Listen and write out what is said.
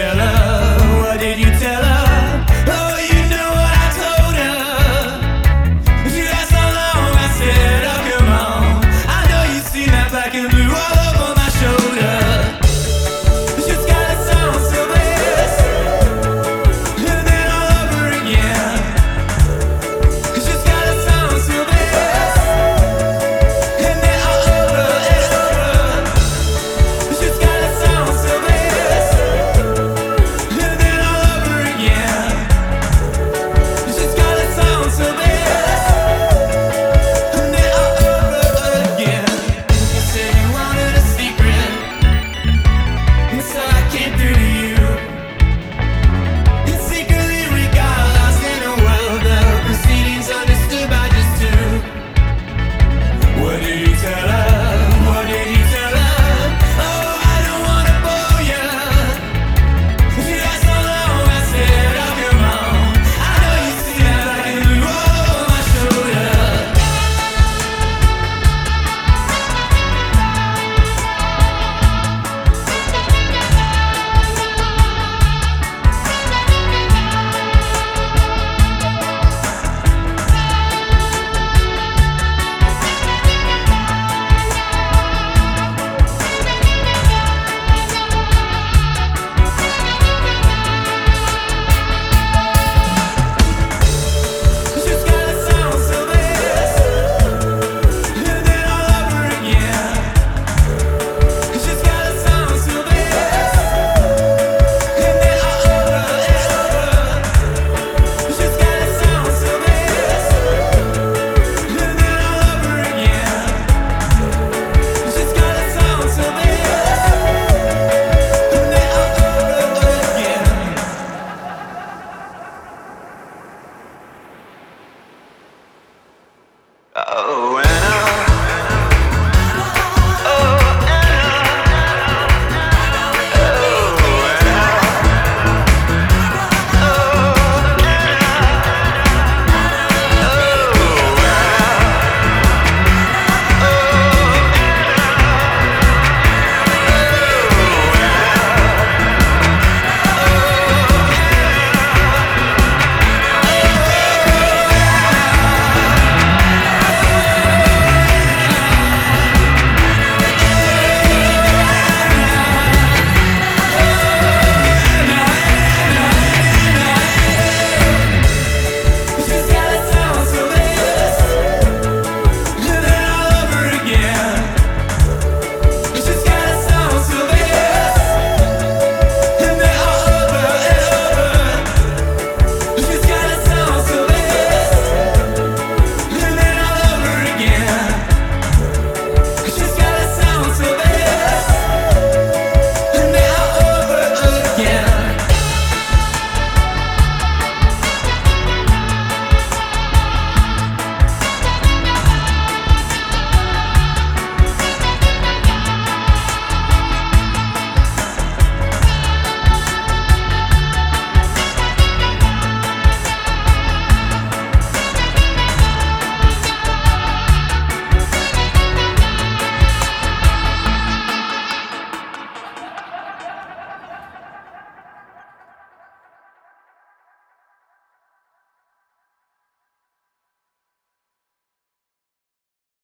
tell her? What did you tell her?